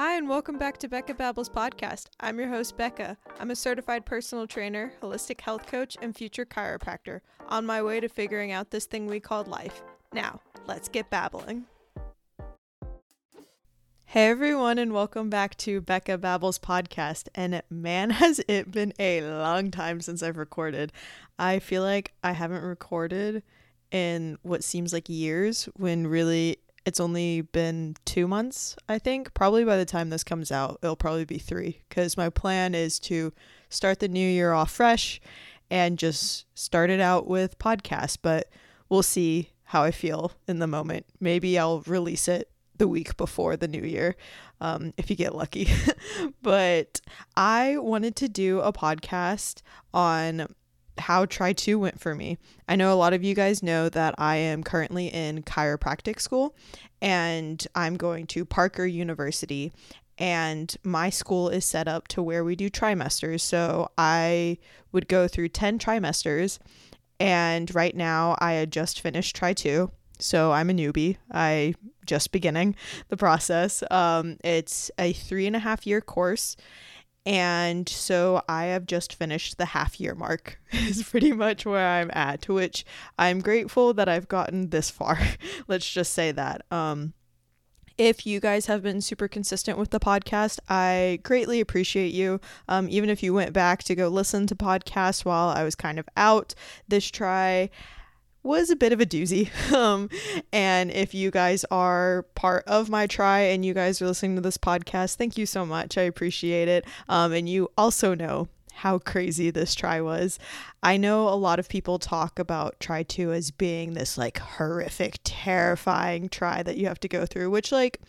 Hi, and welcome back to Becca Babbles podcast. I'm your host, Becca. I'm a certified personal trainer, holistic health coach, and future chiropractor on my way to figuring out this thing we called life. Now, let's get babbling. Hey everyone, and welcome back to Becca Babbles podcast. And man, has it been a long time since I've recorded. I feel like I haven't recorded in what seems like years when really it's only been two months, I think. Probably by the time this comes out, it'll probably be three because my plan is to start the new year off fresh and just start it out with podcasts. But we'll see how I feel in the moment. Maybe I'll release it the week before the new year um, if you get lucky. but I wanted to do a podcast on how Tri 2 went for me. I know a lot of you guys know that I am currently in chiropractic school and I'm going to Parker University. And my school is set up to where we do trimesters. So I would go through 10 trimesters. And right now I had just finished Tri 2. So I'm a newbie. I just beginning the process. Um, it's a three and a half year course and so I have just finished the half year mark, is pretty much where I'm at, to which I'm grateful that I've gotten this far. Let's just say that. Um, if you guys have been super consistent with the podcast, I greatly appreciate you. Um, even if you went back to go listen to podcasts while I was kind of out this tri, was a bit of a doozy. Um, and if you guys are part of my tri and you guys are listening to this podcast, thank you so much. I appreciate it. Um, and you also know how crazy this tri was. I know a lot of people talk about tri two as being this like horrific, terrifying tri that you have to go through, which like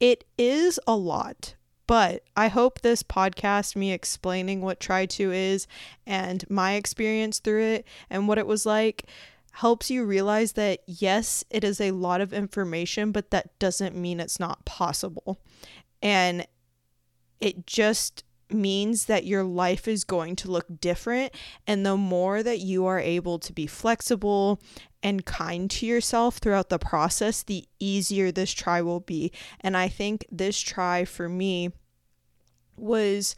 it is a lot. But I hope this podcast, me explaining what tri two is and my experience through it and what it was like, helps you realize that yes, it is a lot of information, but that doesn't mean it's not possible. And it just means that your life is going to look different. And the more that you are able to be flexible and kind to yourself throughout the process, the easier this tri will be. And I think this tri for me was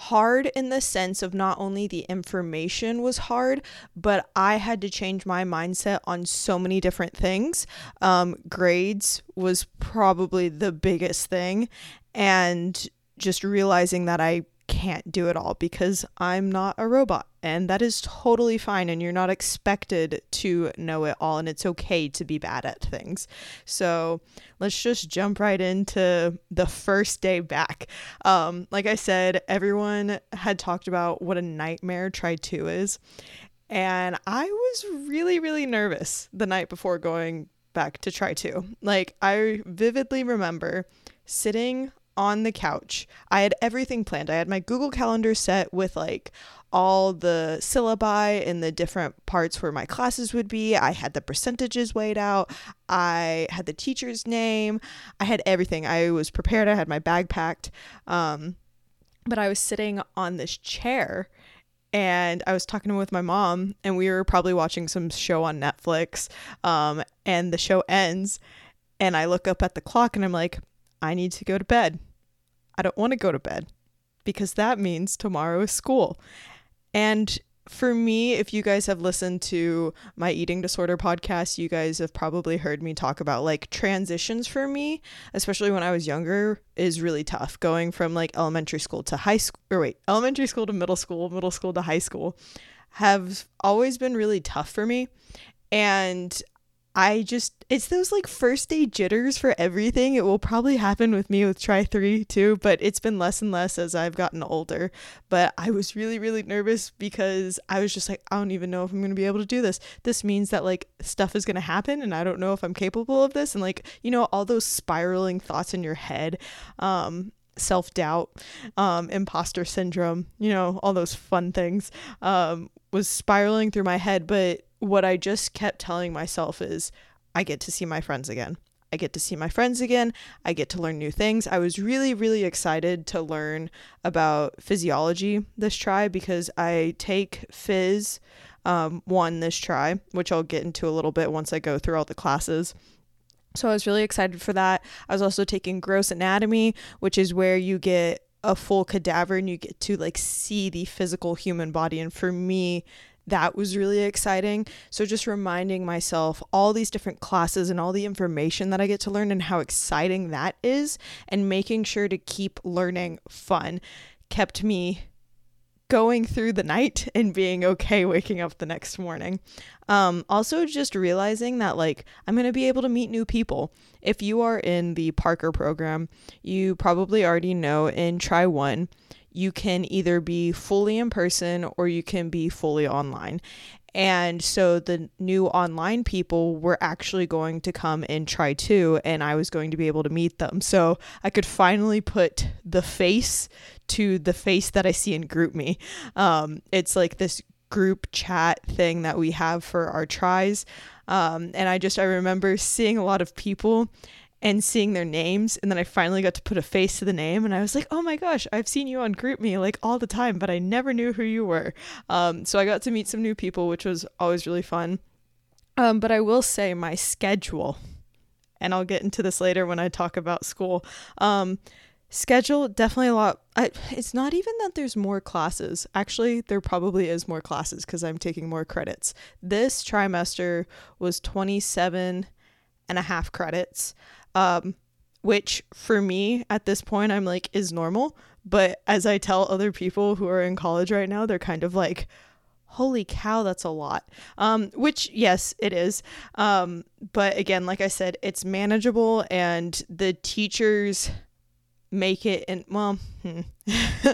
hard in the sense of not only the information was hard, but I had to change my mindset on so many different things. Um, grades was probably the biggest thing, and just realizing that I can't do it all because I'm not a robot. And that is totally fine. And you're not expected to know it all. And it's okay to be bad at things. So let's just jump right into the first day back. Um, like I said, everyone had talked about what a nightmare Tri 2 is. And I was really, really nervous the night before going back to Tri 2. Like, I vividly remember sitting on the couch. I had everything planned. I had my Google Calendar set with like all the syllabi in the different parts where my classes would be. I had the percentages weighed out. I had the teacher's name. I had everything. I was prepared. I had my bag packed. Um, but I was sitting on this chair and I was talking with my mom, and we were probably watching some show on Netflix. Um, and the show ends, and I look up at the clock and I'm like, I need to go to bed. I don't want to go to bed because that means tomorrow is school. And for me, if you guys have listened to my eating disorder podcast, you guys have probably heard me talk about like transitions for me, especially when I was younger, is really tough. Going from like elementary school to high school, or wait, elementary school to middle school, middle school to high school, have always been really tough for me. And I just it's those like first day jitters for everything. It will probably happen with me with tri 3 too, but it's been less and less as I've gotten older. But I was really really nervous because I was just like I don't even know if I'm going to be able to do this. This means that like stuff is going to happen and I don't know if I'm capable of this and like you know all those spiraling thoughts in your head. Um self doubt, um, imposter syndrome, you know, all those fun things, um, was spiraling through my head. But what I just kept telling myself is, I get to see my friends again. I get to see my friends again. I get to learn new things. I was really, really excited to learn about physiology this tri because I take phys um, one this tri, which I'll get into a little bit once I go through all the classes. So I was really excited for that. I was also taking gross anatomy, which is where you get a full cadaver and you get to like see the physical human body. And for me, that was really exciting. So just reminding myself all these different classes and all the information that I get to learn and how exciting that is and making sure to keep learning fun kept me going through the night and being okay waking up the next morning. Um, also, just realizing that, like, I'm going to be able to meet new people. If you are in the Parker program, you probably already know in Tri One, you can either be fully in person or you can be fully online. And so the new online people were actually going to come and tri two, and I was going to be able to meet them. So I could finally put the face to the face that I see in GroupMe. Um, it's like this group chat thing that we have for our tries. Um, and I just, I remember seeing a lot of people and seeing their names and then I finally got to put a face to the name and I was like, "Oh my gosh, I've seen you on GroupMe like all the time, but I never knew who you were." Um, so I got to meet some new people, which was always really fun. Um, but I will say my schedule, and I'll get into this later when I talk about school. Um, schedule definitely a lot. I, it's not even that there's more classes. Actually, there probably is more classes because I'm taking more credits. This trimester was 27 and a half credits um, which for me at this point I'm like is normal. But as I tell other people who are in college right now, they're kind of like, holy cow, that's a lot. Um, which, yes, it is. Um, but again, like I said, it's manageable and the teachers make it, and well, hmm.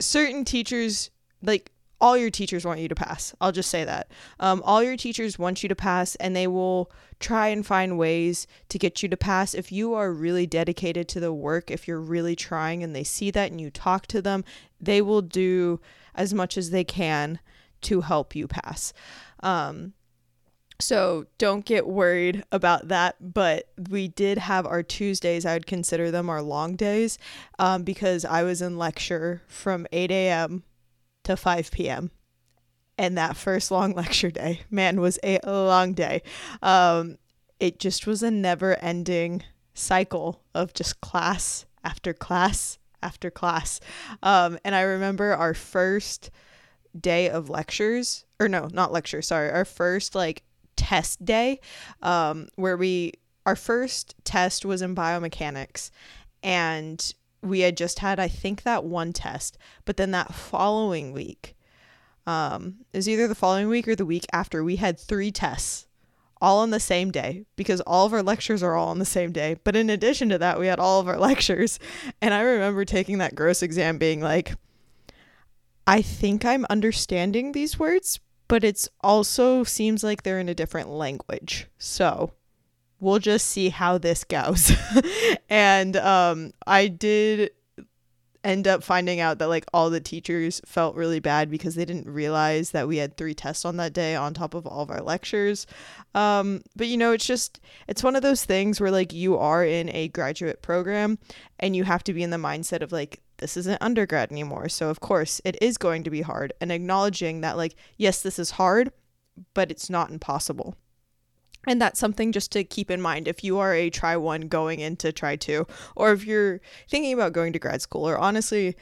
certain teachers, like all your teachers want you to pass. I'll just say that. Um, all your teachers want you to pass, and they will try and find ways to get you to pass. If you are really dedicated to the work, if you're really trying and they see that and you talk to them, they will do as much as they can to help you pass. Um, so don't get worried about that. But we did have our Tuesdays, I would consider them our long days um, because I was in lecture from 8 a.m to 5 p.m. And that first long lecture day, man, was a long day. Um, it just was a never ending cycle of just class after class after class. Um, and I remember our first day of lectures, or no, not lecture, sorry, our first like test day, um, where we, our first test was in biomechanics. And we had just had, I think, that one test. But then that following week, um, it was either the following week or the week after, we had three tests all on the same day because all of our lectures are all on the same day. But in addition to that, we had all of our lectures. And I remember taking that gross exam being like, I think I'm understanding these words, but it's also seems like they're in a different language. So we'll just see how this goes. and um, I did end up finding out that like all the teachers felt really bad because they didn't realize that we had three tests on that day on top of all of our lectures. Um, but you know, it's just it's one of those things where like you are in a graduate program and you have to be in the mindset of like this isn't undergrad anymore. So of course it is going to be hard and acknowledging that like yes, this is hard, but it's not impossible. And that's something just to keep in mind if you are a tri one going into tri two, or if you're thinking about going to grad school, or honestly,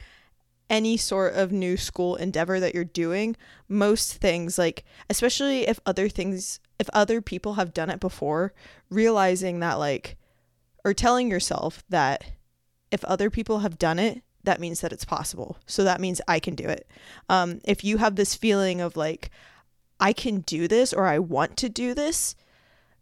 any sort of new school endeavor that you're doing, most things, like, especially if other things, if other people have done it before, realizing that, like, or telling yourself that if other people have done it, that means that it's possible. So that means I can do it. Um, if you have this feeling of like, I can do this or I want to do this,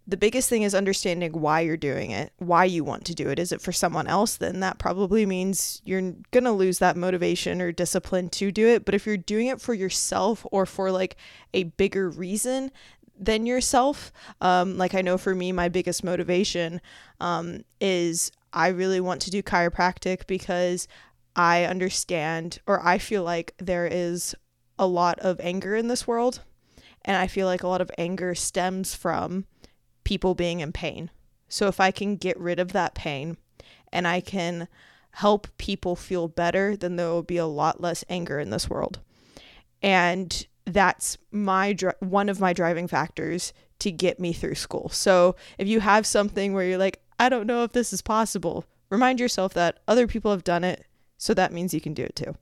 the biggest thing is understanding why you're doing it, why you want to do it. Is it for someone else? Then that probably means you're going to lose that motivation or discipline to do it. But if you're doing it for yourself or for like a bigger reason than yourself, um, like I know for me, my biggest motivation um, is I really want to do chiropractic because I understand or I feel like there is a lot of anger in this world. And I feel like a lot of anger stems from people being in pain. So if I can get rid of that pain and I can help people feel better, then there will be a lot less anger in this world. And that's my one of my driving factors to get me through school. So if you have something where you're like, I don't know if this is possible, remind yourself that other people have done it. So that means you can do it too.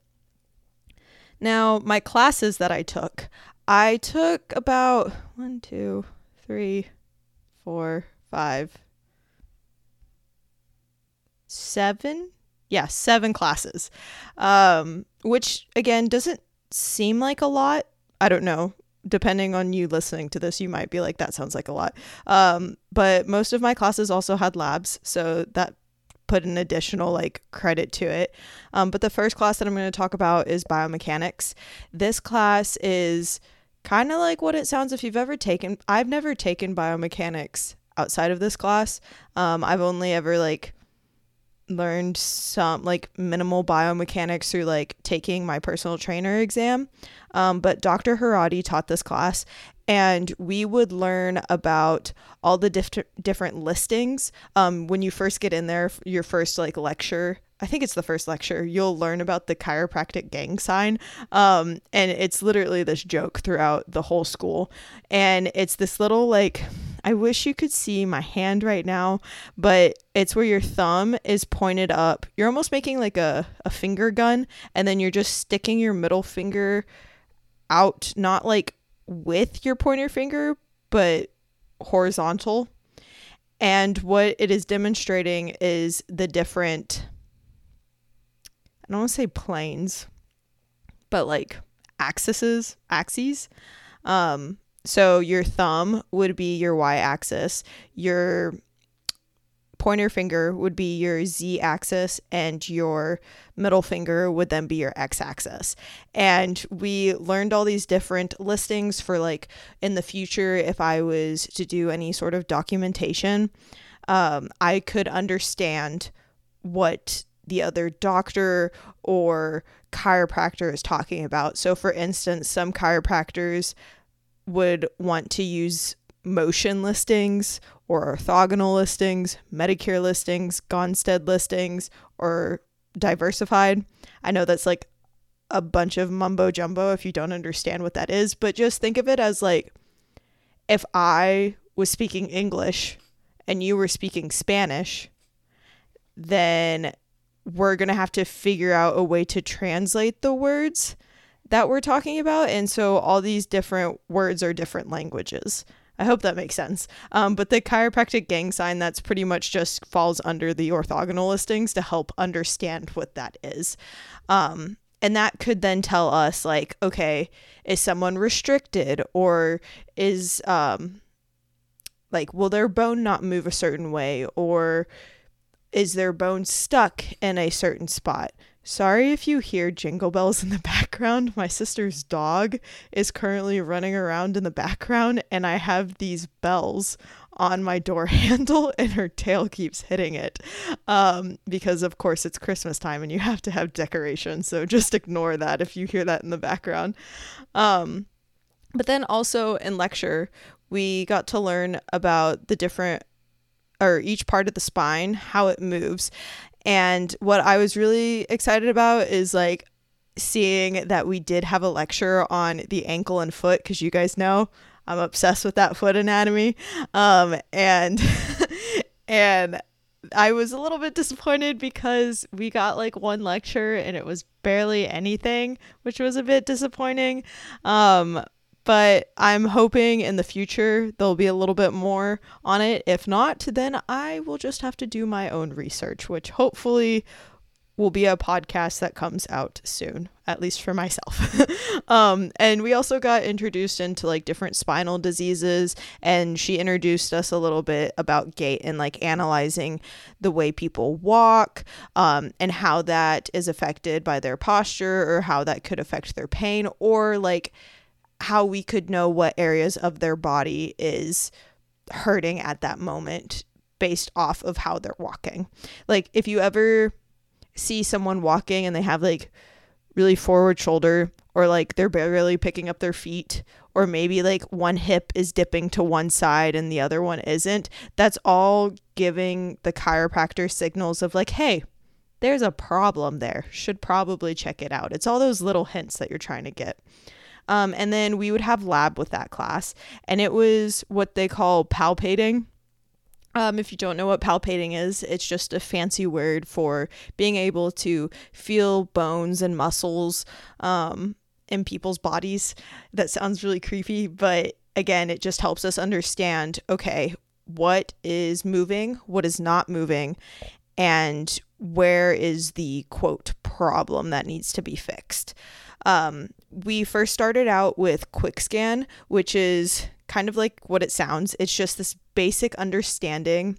Now, my classes that I took, I took about one, two, three, four, five, seven. Yeah, seven classes. Um, which again doesn't seem like a lot. I don't know. Depending on you listening to this, you might be like, that sounds like a lot. Um, but most of my classes also had labs. So that put an additional like credit to it. Um, but the first class that I'm going to talk about is biomechanics. This class is kind of like what it sounds if you've ever taken. I've never taken biomechanics outside of this class. Um, I've only ever like learned some like minimal biomechanics through like taking my personal trainer exam. Um, but Dr. Haradi taught this class, and we would learn about all the diff- different listings. Um, when you first get in there, your first like lecture, I think it's the first lecture, you'll learn about the chiropractic gang sign. Um, and it's literally this joke throughout the whole school. And it's this little like, I wish you could see my hand right now, but it's where your thumb is pointed up. You're almost making like a, a finger gun, and then you're just sticking your middle finger out, not like with your pointer finger, but horizontal. And what it is demonstrating is the different, I don't want to say planes, but like axes, axes. Um, so your thumb would be your y axis, your pointer finger would be your z axis and your middle finger would then be your x axis. And we learned all these different listings for like in the future if I was to do any sort of documentation, um, I could understand what the other doctor or chiropractor is talking about. So, for instance, some chiropractors would want to use motion listings or orthogonal listings, Medicare listings, Gonstead listings, or diversified. I know that's like a bunch of mumbo jumbo if you don't understand what that is, but just think of it as like if I was speaking English and you were speaking Spanish, then we're going to have to figure out a way to translate the words that we're talking about. And so all these different words are different languages. I hope that makes sense. Um, but the chiropractic gang sign, that's pretty much just falls under the orthogonal listings to help understand what that is. Um, and that could then tell us, like, okay, is someone restricted or is, um, like, will their bone not move a certain way or is their bone stuck in a certain spot? Sorry if you hear jingle bells in the background. My sister's dog is currently running around in the background, and I have these bells on my door handle, and her tail keeps hitting it. Um, because, of course, it's Christmas time and you have to have decorations. So just ignore that if you hear that in the background. Um, but then also in lecture, we got to learn about the different or each part of the spine, how it moves. And what I was really excited about is like seeing that we did have a lecture on the ankle and foot because you guys know I'm obsessed with that foot anatomy. Um, and and I was a little bit disappointed because we got like one lecture and it was barely anything, which was a bit disappointing. Um, but I'm hoping in the future there'll be a little bit more on it. If not, then I will just have to do my own research, which hopefully will be a podcast that comes out soon, at least for myself. um, and we also got introduced into like different spinal diseases, and she introduced us a little bit about gait and like analyzing the way people walk um, and how that is affected by their posture or how that could affect their pain or like how we could know what areas of their body is hurting at that moment based off of how they're walking. Like if you ever see someone walking and they have like really forward shoulder or like they're barely picking up their feet or maybe like one hip is dipping to one side and the other one isn't, that's all giving the chiropractor signals of like, hey, there's a problem there. Should probably check it out. It's all those little hints that you're trying to get. Um, and then we would have lab with that class, and it was what they call palpating. Um, if you don't know what palpating is, it's just a fancy word for being able to feel bones and muscles um, in people's bodies. That sounds really creepy, but again, it just helps us understand okay, what is moving, what is not moving, and where is the quote problem that needs to be fixed. Um, we first started out with quick scan, which is kind of like what it sounds. It's just this basic understanding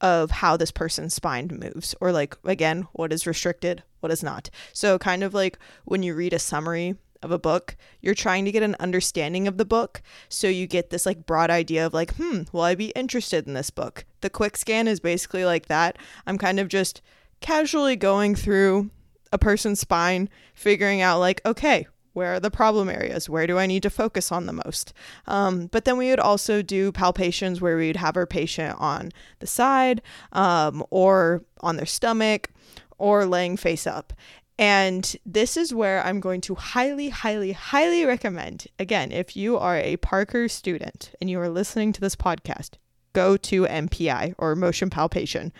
of how this person's spine moves, or like, again, what is restricted, what is not. So, kind of like when you read a summary of a book, you're trying to get an understanding of the book. So you get this like broad idea of like, hmm, will I be interested in this book? The quick scan is basically like that. I'm kind of just casually going through a person's spine, figuring out like, okay, where are the problem areas? Where do I need to focus on the most? Um, but then we would also do palpations where we'd have our patient on the side um, or on their stomach or laying face up. And this is where I'm going to highly, highly, highly recommend. Again, if you are a Parker student and you are listening to this podcast, go to MPI or motion palpation.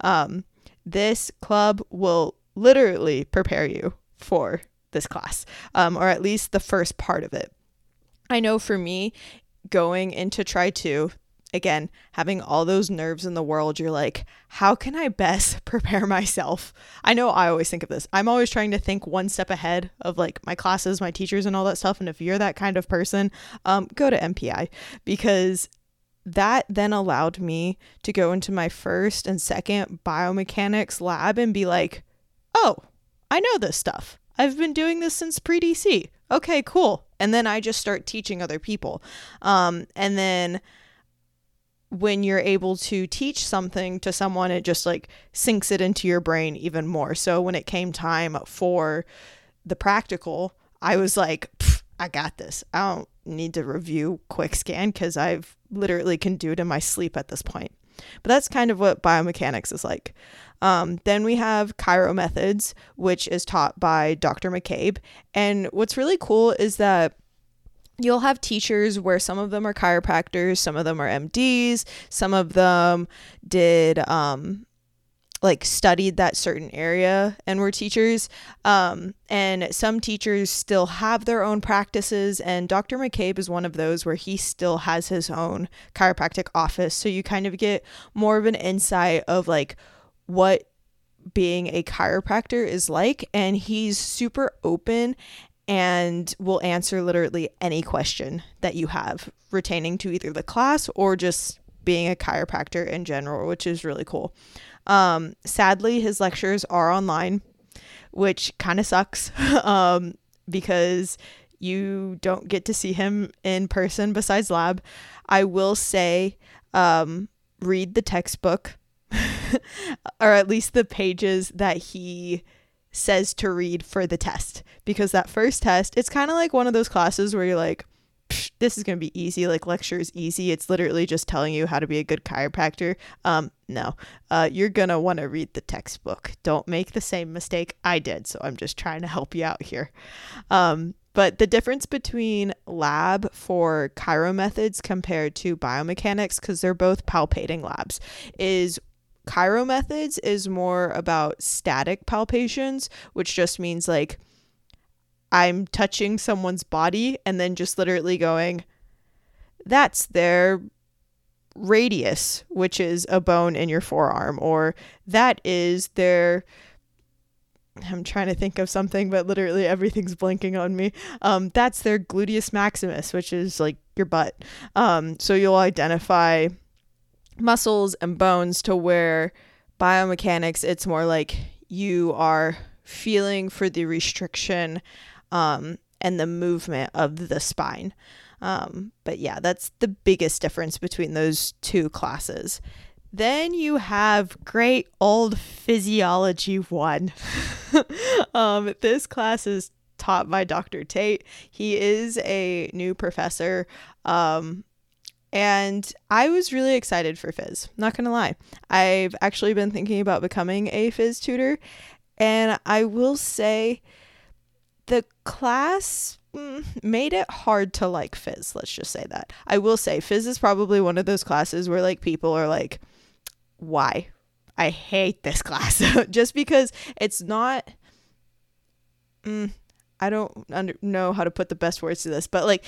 Um, this club will literally prepare you for this class, um, or at least the first part of it. I know for me, going into tri two, again, having all those nerves in the world, you're like, how can I best prepare myself? I know I always think of this. I'm always trying to think one step ahead of like my classes, my teachers, and all that stuff. And if you're that kind of person, um, go to MPI because that then allowed me to go into my first and second biomechanics lab and be like, oh, I know this stuff. I've been doing this since pre DC. Okay, cool. And then I just start teaching other people. Um, and then when you're able to teach something to someone, it just like sinks it into your brain even more. So when it came time for the practical, I was like, I got this. I don't need to review quick scan because I've literally can do it in my sleep at this point. But that's kind of what biomechanics is like. Um, then we have Chiro Methods, which is taught by Dr. McCabe. And what's really cool is that you'll have teachers where some of them are chiropractors, some of them are MDs, some of them did um, like studied that certain area and were teachers. Um, and some teachers still have their own practices. And Dr. McCabe is one of those where he still has his own chiropractic office. So you kind of get more of an insight of like what being a chiropractor is like. And he's super open and will answer literally any question that you have retaining to either the class or just being a chiropractor in general, which is really cool. Um, sadly, his lectures are online, which kind of sucks um, because you don't get to see him in person besides lab. I will say, um, read the textbook or at least the pages that he says to read for the test. Because that first test it's kind of like one of those classes where you're like this is going to be easy. Like lecture is easy. It's literally just telling you how to be a good chiropractor. Um no. Uh you're going to want to read the textbook. Don't make the same mistake i did so i'm just trying to help you out here. Um but the difference between lab for chiro methods compared to biomechanics because they're both palpating labs is chiro methods is more about static palpations which just means like I'm touching someone's body and then just literally going, that's their radius, which is a bone in your forearm, or that is their. I'm trying to think of something, but literally everything's blanking on me. Um, that's their gluteus maximus, which is like your butt. Um, so you'll identify muscles and bones to where biomechanics, it's more like you are feeling for the restriction um, and the movement of the spine. Um, but yeah, that's the biggest difference between those two classes. Then you have great old physiology one. um, this class is taught by Dr. Tate. He is a new professor. Um, and I was really excited for Phys, Not gonna lie. I've actually been thinking about becoming a Phys tutor. And I will say the class mm, made it hard to like Phys, Let's just say that. I will say Phys is probably one of those classes where like people are like, why? I hate this class just because it's not. Mm, I don't under- know how to put the best words to this, but like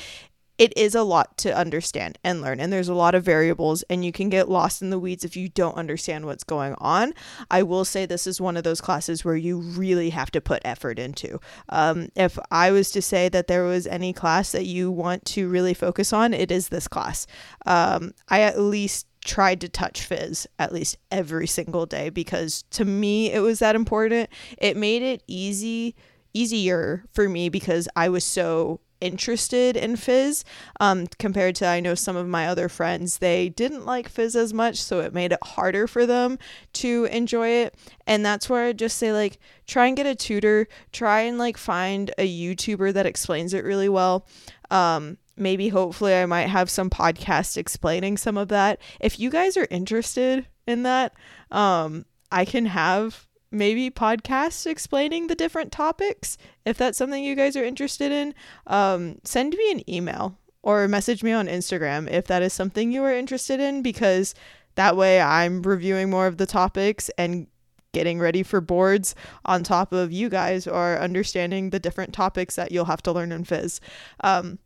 it is a lot to understand and learn and there's a lot of variables and you can get lost in the weeds if you don't understand what's going on. I will say this is one of those classes where you really have to put effort into. Um, if i was to say that there was any class that you want to really focus on it is this class. Um, i at least tried to touch phys at least every single day because to me it was that important. It made it easy easier for me because i was so interested in phys um, compared to I know some of my other friends they didn't like phys as much so it made it harder for them to enjoy it. And that's where I just say like try and get a tutor try and like find a YouTuber that explains it really well. Um, maybe hopefully I might have some podcasts explaining some of that. If you guys are interested in that um, I can have maybe podcasts explaining the different topics. If that's something you guys are interested in, um, send me an email or message me on Instagram if that is something you are interested in, because that way I'm reviewing more of the topics and getting ready for boards on top of you guys or understanding the different topics that you'll have to learn in phys. Um,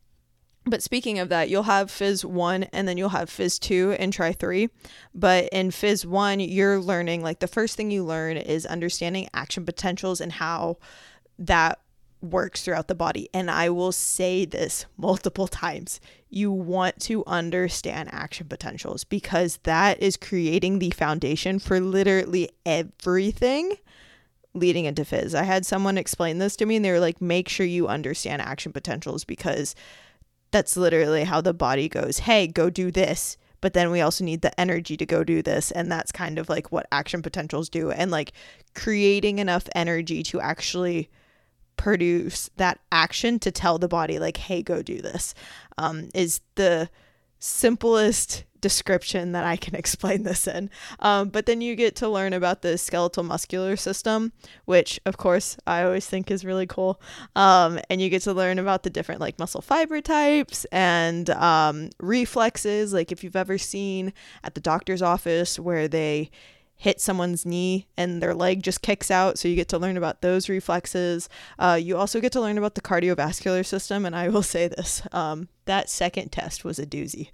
but speaking of that, you'll have Phys 1 and then you'll have Phys 2 and Tri 3. But in Phys 1, you're learning, like, the first thing you learn is understanding action potentials and how that works throughout the body. And I will say this multiple times you want to understand action potentials because that is creating the foundation for literally everything leading into Phys. I had someone explain this to me and they were like, make sure you understand action potentials because that's literally how the body goes, hey, go do this. But then we also need the energy to go do this. And that's kind of like what action potentials do. And like creating enough energy to actually produce that action to tell the body, like, hey, go do this, um, is the simplest description that I can explain this in. Um, but then you get to learn about the skeletal muscular system, which of course I always think is really cool. Um, and you get to learn about the different like muscle fiber types and um, reflexes. Like if you've ever seen at the doctor's office where they hit someone's knee and their leg just kicks out. So you get to learn about those reflexes. Uh, you also get to learn about the cardiovascular system. And I will say this um, that second test was a doozy.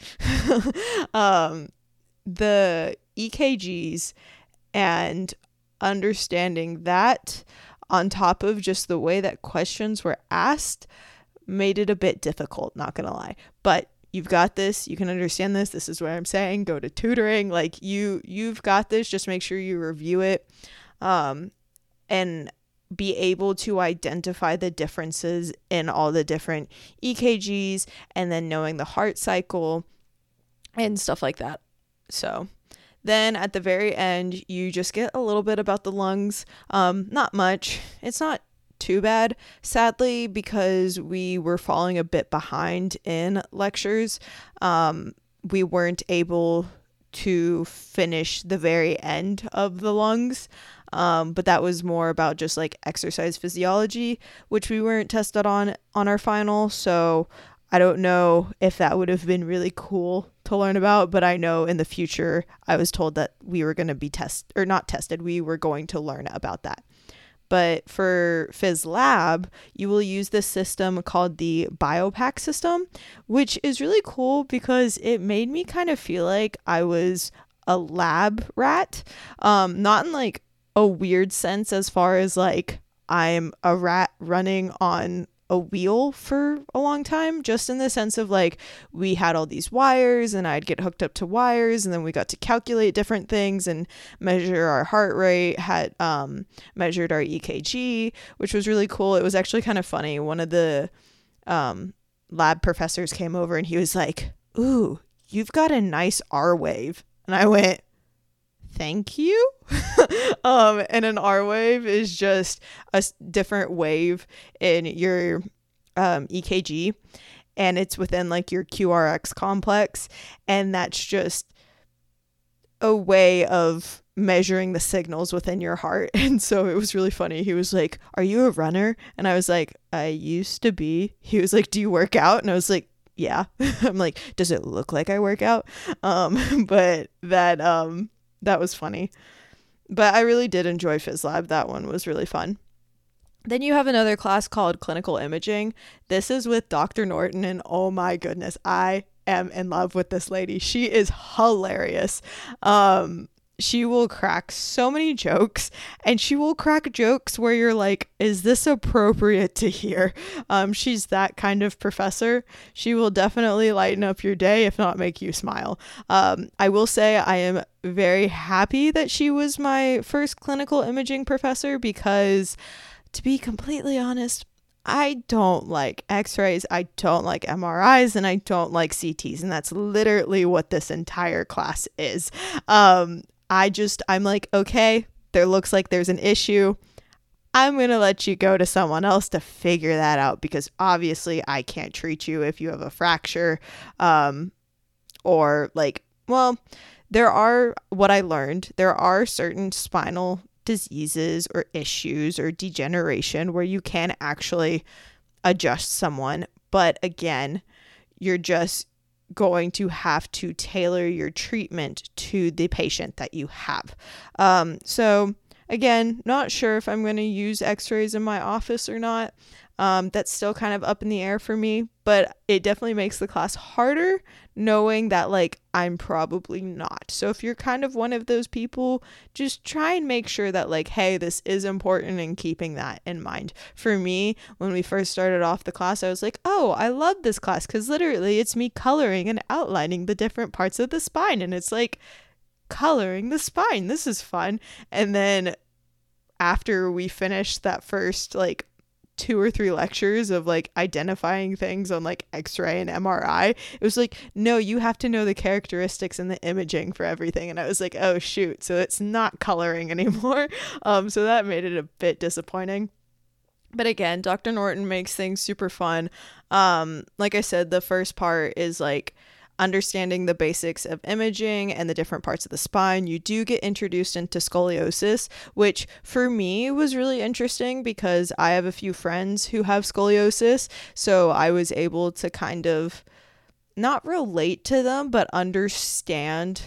um, the EKGs and understanding that on top of just the way that questions were asked made it a bit difficult, not gonna lie. But you've got this you can understand this this is what i'm saying go to tutoring like you you've got this just make sure you review it um and be able to identify the differences in all the different ekgs and then knowing the heart cycle and stuff like that. So then at the very end you just get a little bit about the lungs. Um not much. It's not too bad, sadly, because we were falling a bit behind in lectures. Um, we weren't able to finish the very end of the lungs. Um, but that was more about just like exercise physiology, which we weren't tested on on our final. So I don't know if that would have been really cool to learn about, but I know in the future I was told that we were going to be test or not tested. We were going to learn about that. But for Phys Lab, you will use this system called the BIOPAC system, which is really cool because it made me kind of feel like I was a lab rat. Um, not in like a weird sense as far as like I'm a rat running on a wheel for a long time, just in the sense of like we had all these wires and I'd get hooked up to wires and then we got to calculate different things and measure our heart rate, had um, measured our EKG, which was really cool. It was actually kind of funny. One of the um, lab professors came over and he was like, Ooh, you've got a nice R wave. And I went, thank you. um, and an R wave is just a different wave in your um, EKG, and it's within like your QRS complex, and that's just a way of measuring the signals within your heart. And so it was really funny. He was like, Are you a runner? And I was like, I used to be. He was like, Do you work out? And I was like, Yeah. I'm like, Does it look like I work out? Um, but that um that was funny. But I really did enjoy Phys Lab. That one was really fun. Then you have another class called clinical imaging. This is with Dr. Norton, and oh my goodness, I am in love with this lady. She is hilarious. Um, she will crack so many jokes and she will crack jokes where you're like is this appropriate to hear um, she's that kind of professor she will definitely lighten up your day if not make you smile um, i will say i am very happy that she was my first clinical imaging professor because to be completely honest I don't like x rays, I don't like MRIs, and I don't like CTs. And that's literally what this entire class is. Um, I just, I'm like, okay, there looks like there's an issue. I'm going to let you go to someone else to figure that out because obviously I can't treat you if you have a fracture. Um, or like, well, there are what I learned, there are certain spinal diseases or issues or degeneration where you can actually adjust someone. But again, you're just going to have to tailor your treatment to the patient that you have. Um, so, again, not sure if I'm going to use x rays in my office or not. Um, that's still kind of up in the air for me, but it definitely makes the class harder knowing that, like, I'm probably not. So, if you're kind of one of those people, just try and make sure that, like, hey, this is important and keeping that in mind. For me, when we first started off the class, I was like, oh, I love this class because literally it's me coloring and outlining the different parts of the spine. And it's like, coloring the spine. This is fun. And then after we finished that first like two or three lectures of like identifying things on like x-ray and mri it was like no you have to know the characteristics and the imaging for everything. And i was like oh shoot so it's not coloring anymore. Um so that made it a bit disappointing. But again dr norton makes things super fun. Um like i said the first part is like understanding the basics of imaging and the different parts of the spine, you do get introduced into scoliosis, which for me was really interesting because I have a few friends who have scoliosis. So I was able to kind of not relate to them, but understand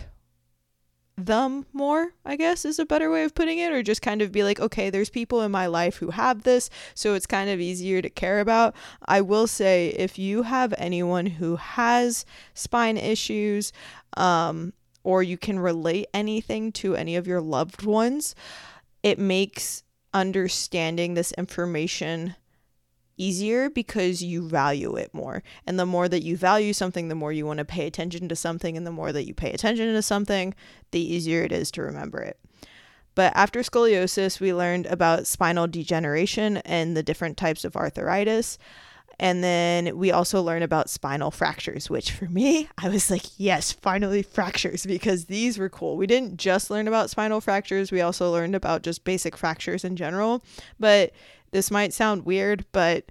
them more, I guess is a better way of putting it, or just kind of be like, okay, there's people in my life who have this, so it's kind of easier to care about. I will say, if you have anyone who has spine issues, um, or you can relate anything to any of your loved ones, it makes understanding this information easier because you value it more. And the more that you value something, the more you want to pay attention to something. And the more that you pay attention to something, the easier it is to remember it. But after scoliosis, we learned about spinal degeneration and the different types of arthritis. And then we also learned about spinal fractures, which for me, I was like, yes, finally fractures, because these were cool. We didn't just learn about spinal fractures, we also learned about just basic fractures in general. But this might sound weird, but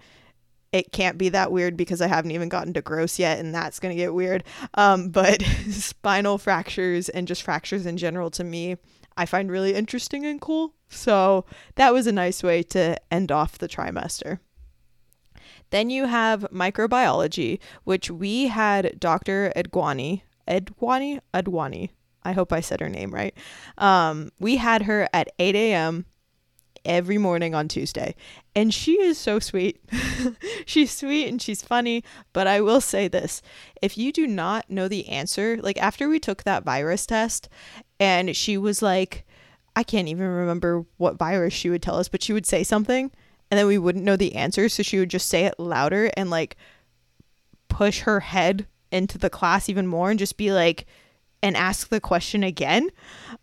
it can't be that weird because I haven't even gotten to gross yet, and that's going to get weird. Um, but spinal fractures and just fractures in general to me, I find really interesting and cool. So that was a nice way to end off the trimester. Then you have microbiology, which we had Dr. Edwani, Edwani, Edwani. I hope I said her name right. Um, we had her at 8 a.m every morning on Tuesday. And she is so sweet. she's sweet and she's funny. But I will say this if you do not know the answer, like after we took that virus test, and she was like, I can't even remember what virus she would tell us, but she would say something and then we wouldn't know the answer. So she would just say it louder and like push her head into the class even more and just be like, and ask the question again,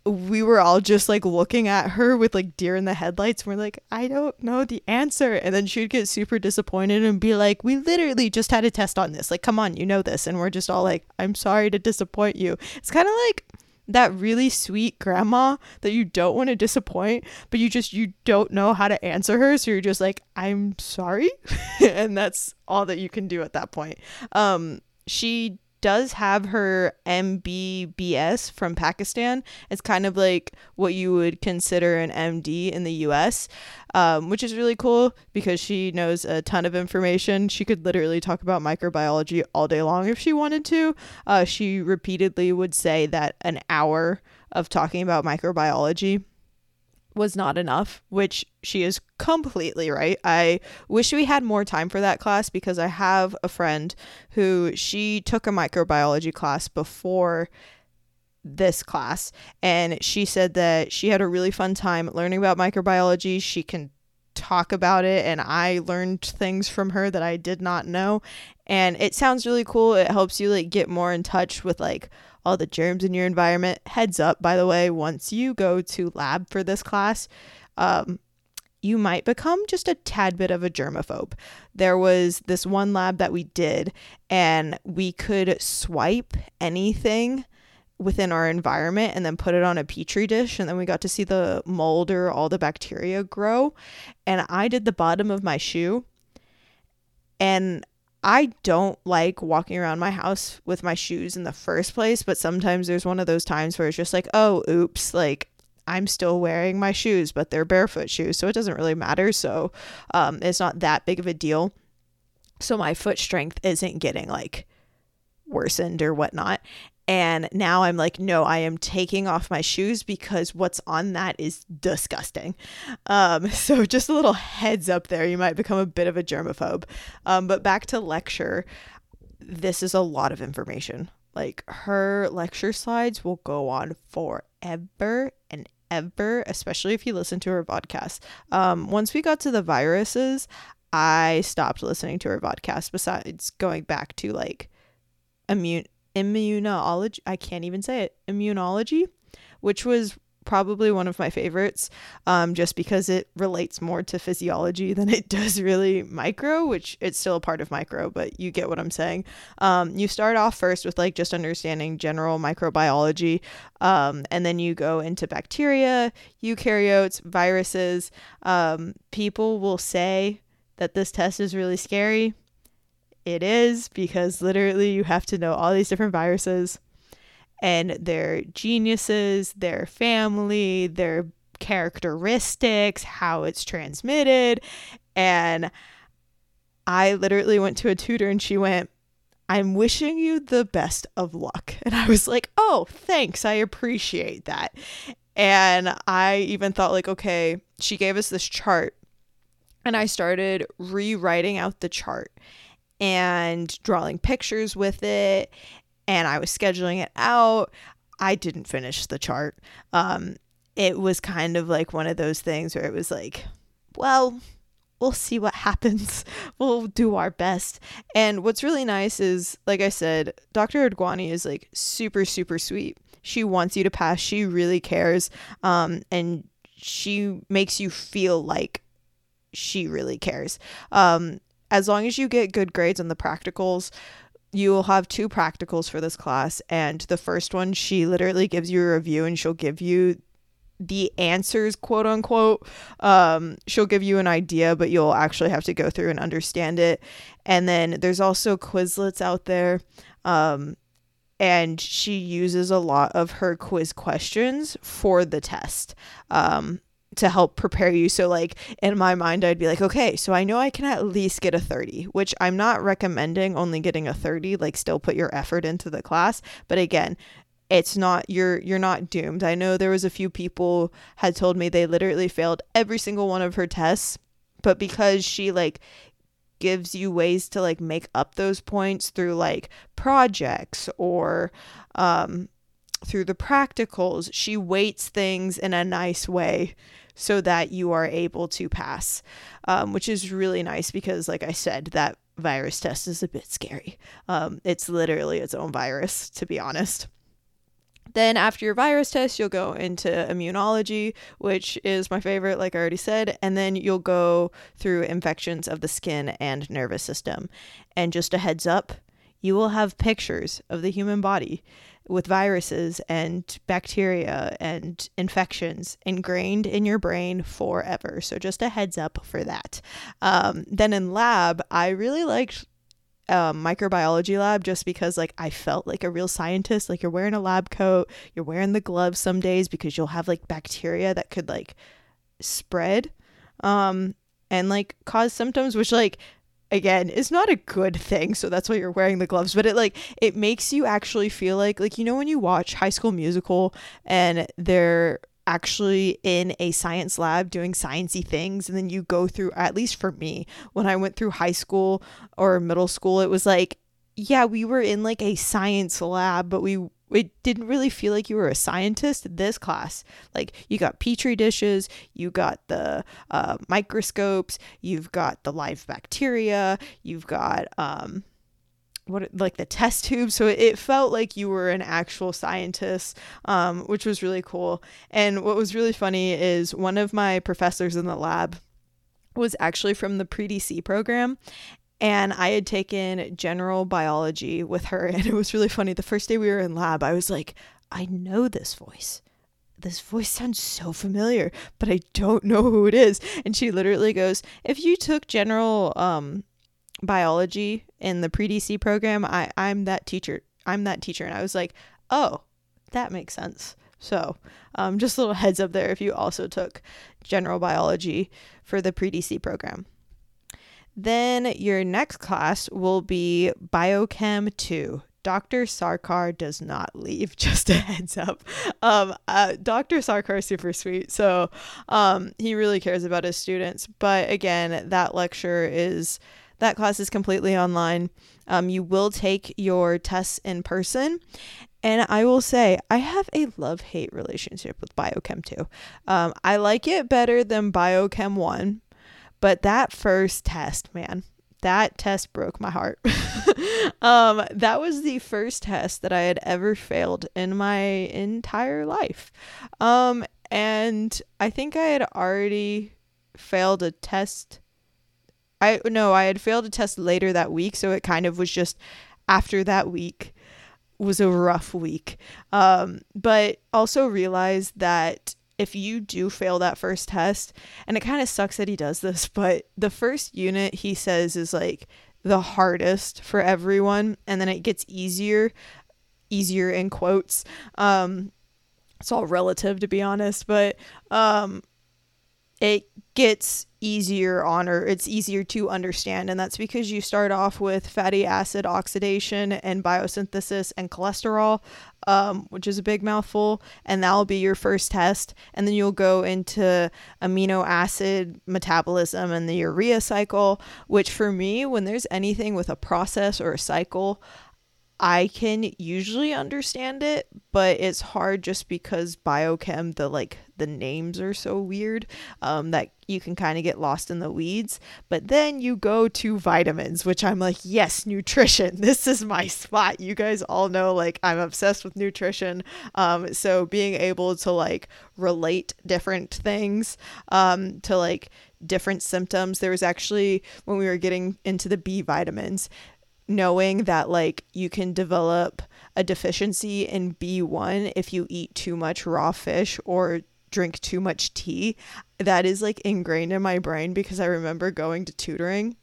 we were all just like looking at her with like deer in the headlights. We're like, I don't know the answer. And then she'd get super disappointed and be like, We literally just had a test on this. Like, come on, you know this. And we're just all like, I'm sorry to disappoint you. It's kind of like that really sweet grandma that you don't want to disappoint, but you just you don't know how to answer her. So you're just like, I'm sorry. and that's all that you can do at that point. Um, she does have her MBBS from Pakistan. It's kind of like what you would consider an MD in the US, um, which is really cool because she knows a ton of information. She could literally talk about microbiology all day long if she wanted to. Uh, she repeatedly would say that an hour of talking about microbiology was not enough, which she is completely right. I wish we had more time for that class because I have a friend who she took a microbiology class before this class and she said that she had a really fun time learning about microbiology. She can talk about it and I learned things from her that I did not know and it sounds really cool. It helps you like get more in touch with like all the germs in your environment. Heads up, by the way, once you go to lab for this class, um, you might become just a tad bit of a germaphobe. There was this one lab that we did, and we could swipe anything within our environment and then put it on a petri dish and then we got to see the mold or all the bacteria grow and I did the bottom of my shoe and I don't like walking around my house with my shoes in the first place, but sometimes there's one of those times where it's just like, oh, oops, like I'm still wearing my shoes, but they're barefoot shoes, so it doesn't really matter. So um, it's not that big of a deal. So my foot strength isn't getting like worsened or whatnot. And now I'm like, no, I am taking off my shoes because what's on that is disgusting. Um, so just a little heads up there, you might become a bit of a germaphobe. Um, but back to lecture, this is a lot of information. Like her lecture slides will go on forever and ever, especially if you listen to her podcast. Um, once we got to the viruses, I stopped listening to her podcast. Besides going back to like immune immunology. I can't even say it. Immunology, which was probably one of my favorites um, just because it relates more to physiology than it does really micro which it's still a part of micro but you get what i'm saying um, you start off first with like just understanding general microbiology um, and then you go into bacteria eukaryotes viruses um, people will say that this test is really scary it is because literally you have to know all these different viruses and their geniuses, their family, their characteristics, how it's transmitted. And I literally went to a tutor and she went, I'm wishing you the best of luck. And I was like, oh, thanks. I appreciate that. And I even thought, like, okay, she gave us this chart. And I started rewriting out the chart and drawing pictures with it and I was scheduling it out. I didn't finish the chart. Um, it was kind of like one of those things where it was like, well, we'll see what happens. We'll do our best. And what's really nice is, like I said, Dr. Adwani is like super, super sweet. She wants you to pass. She really cares. Um, and she makes you feel like she really cares. Um, as long as you get good grades on the practicals, you will have two practicals for this class. And the first one, she literally gives you a review and she'll give you the answers, quote unquote. Um, she'll give you an idea, but you'll actually have to go through and understand it. And then there's also Quizlets out there. Um, and she uses a lot of her quiz questions for the test. Um, to help prepare you. So, like, in my mind, I'd be like, okay, so I know I can at least get a 30, which I'm not recommending only getting a 30, like, still put your effort into the class. But again, it's not you're you're not doomed. I know there was a few people had told me they literally failed every single one of her tests, but because she like gives you ways to like make up those points through like projects or um through the practicals, she weights things in a nice way so that you are able to pass, um, which is really nice because, like I said, that virus test is a bit scary. Um, it's literally its own virus, to be honest. Then, after your virus test, you'll go into immunology, which is my favorite, like I already said. And then you'll go through infections of the skin and nervous system. And just a heads up, you will have pictures of the human body with viruses and bacteria and infections ingrained in your brain forever. So, just a heads up for that. Um, then in lab, I really liked um, microbiology lab just because like I felt like a real scientist. Like you're wearing a lab coat, you're wearing the gloves some days because you'll have like bacteria that could like spread um and like cause symptoms which like again is not a good thing so that's why you're wearing the gloves but it like it makes you actually feel like like you know when you watch high school musical and they're actually in a science lab doing sciency things and then you go through at least for me when I went through high school or middle school it was like yeah we were in like a science lab but we it didn't really feel like you were a scientist in this class. Like you got petri dishes, you got the uh, microscopes, you've got the live bacteria, you've got um, what like the test tube so it felt like you were an actual scientist um, which was really cool and what was really funny is one of my professors in the lab was actually from the pre-dc program and I had taken general biology with her and it was really funny the first day we were in lab I was like I know this voice this voice sounds so familiar, but I don't know who it is. And she literally goes, If you took general um, biology in the pre-DC program, I I'm that teacher. I'm that teacher, and I was like, oh, that makes sense. So, um, just a little heads up there if you also took general biology for the pre-DC program. Then your next class will be Biochem 2. Dr. Sarkar does not leave, just a heads up. Um, uh, Dr. Sarkar is super sweet. So um, he really cares about his students. But again, that lecture is that class is completely online. Um, you will take your tests in person. And I will say, I have a love hate relationship with Biochem 2. Um, I like it better than Biochem 1, but that first test, man, that test broke my heart. um, that was the first test that I had ever failed in my entire life. Um, and I think I had already failed a test I no, I had failed a test later that week, so it kind of was just after that week was a rough week. Um, but also realized that if you do fail that first test, and it kind of sucks that he does this, but the first unit he says is like the hardest for everyone, and then it gets easier, easier in quotes. Um, it's all relative to be honest, but um, it gets easier on or it's easier to understand and that's because you start off with fatty acid oxidation and biosynthesis and cholesterol um, which is a big mouthful and that'll be your first test and then you'll go into amino acid metabolism and the urea cycle which for me when there's anything with a process or a cycle I can usually understand it, but it's hard just because biochem the like the names are so weird um, that you can kind of get lost in the weeds. But then you go to vitamins, which I'm like, yes, nutrition. This is my spot. You guys all know like I'm obsessed with nutrition. Um, so being able to like relate different things um, to like different symptoms. There was actually when we were getting into the B vitamins, knowing that like you can develop a deficiency in B1 if you eat too much raw fish or drink too much tea. That is like ingrained in my brain because I remember going to tutoring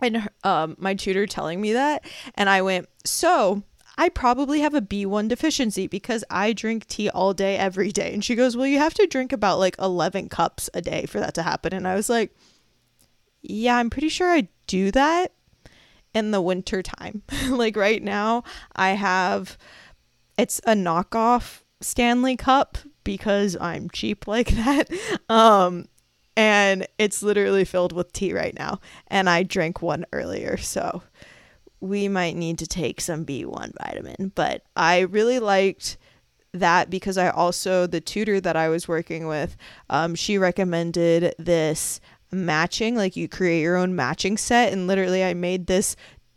and um my tutor telling me that and I went so I probably have a B1 deficiency because I drink tea all day every day. And she goes well you have to drink about like 11 cups a day for that to happen. And I was like yeah I'm pretty sure I do that in the winter time. like right now, I have it's a knockoff Stanley cup because I'm cheap like that. Um and it's literally filled with tea right now and I drank one earlier, so we might need to take some B1 vitamin, but I really liked that because I also the tutor that I was working with, um, she recommended this matching like you create your own matching set and literally I made this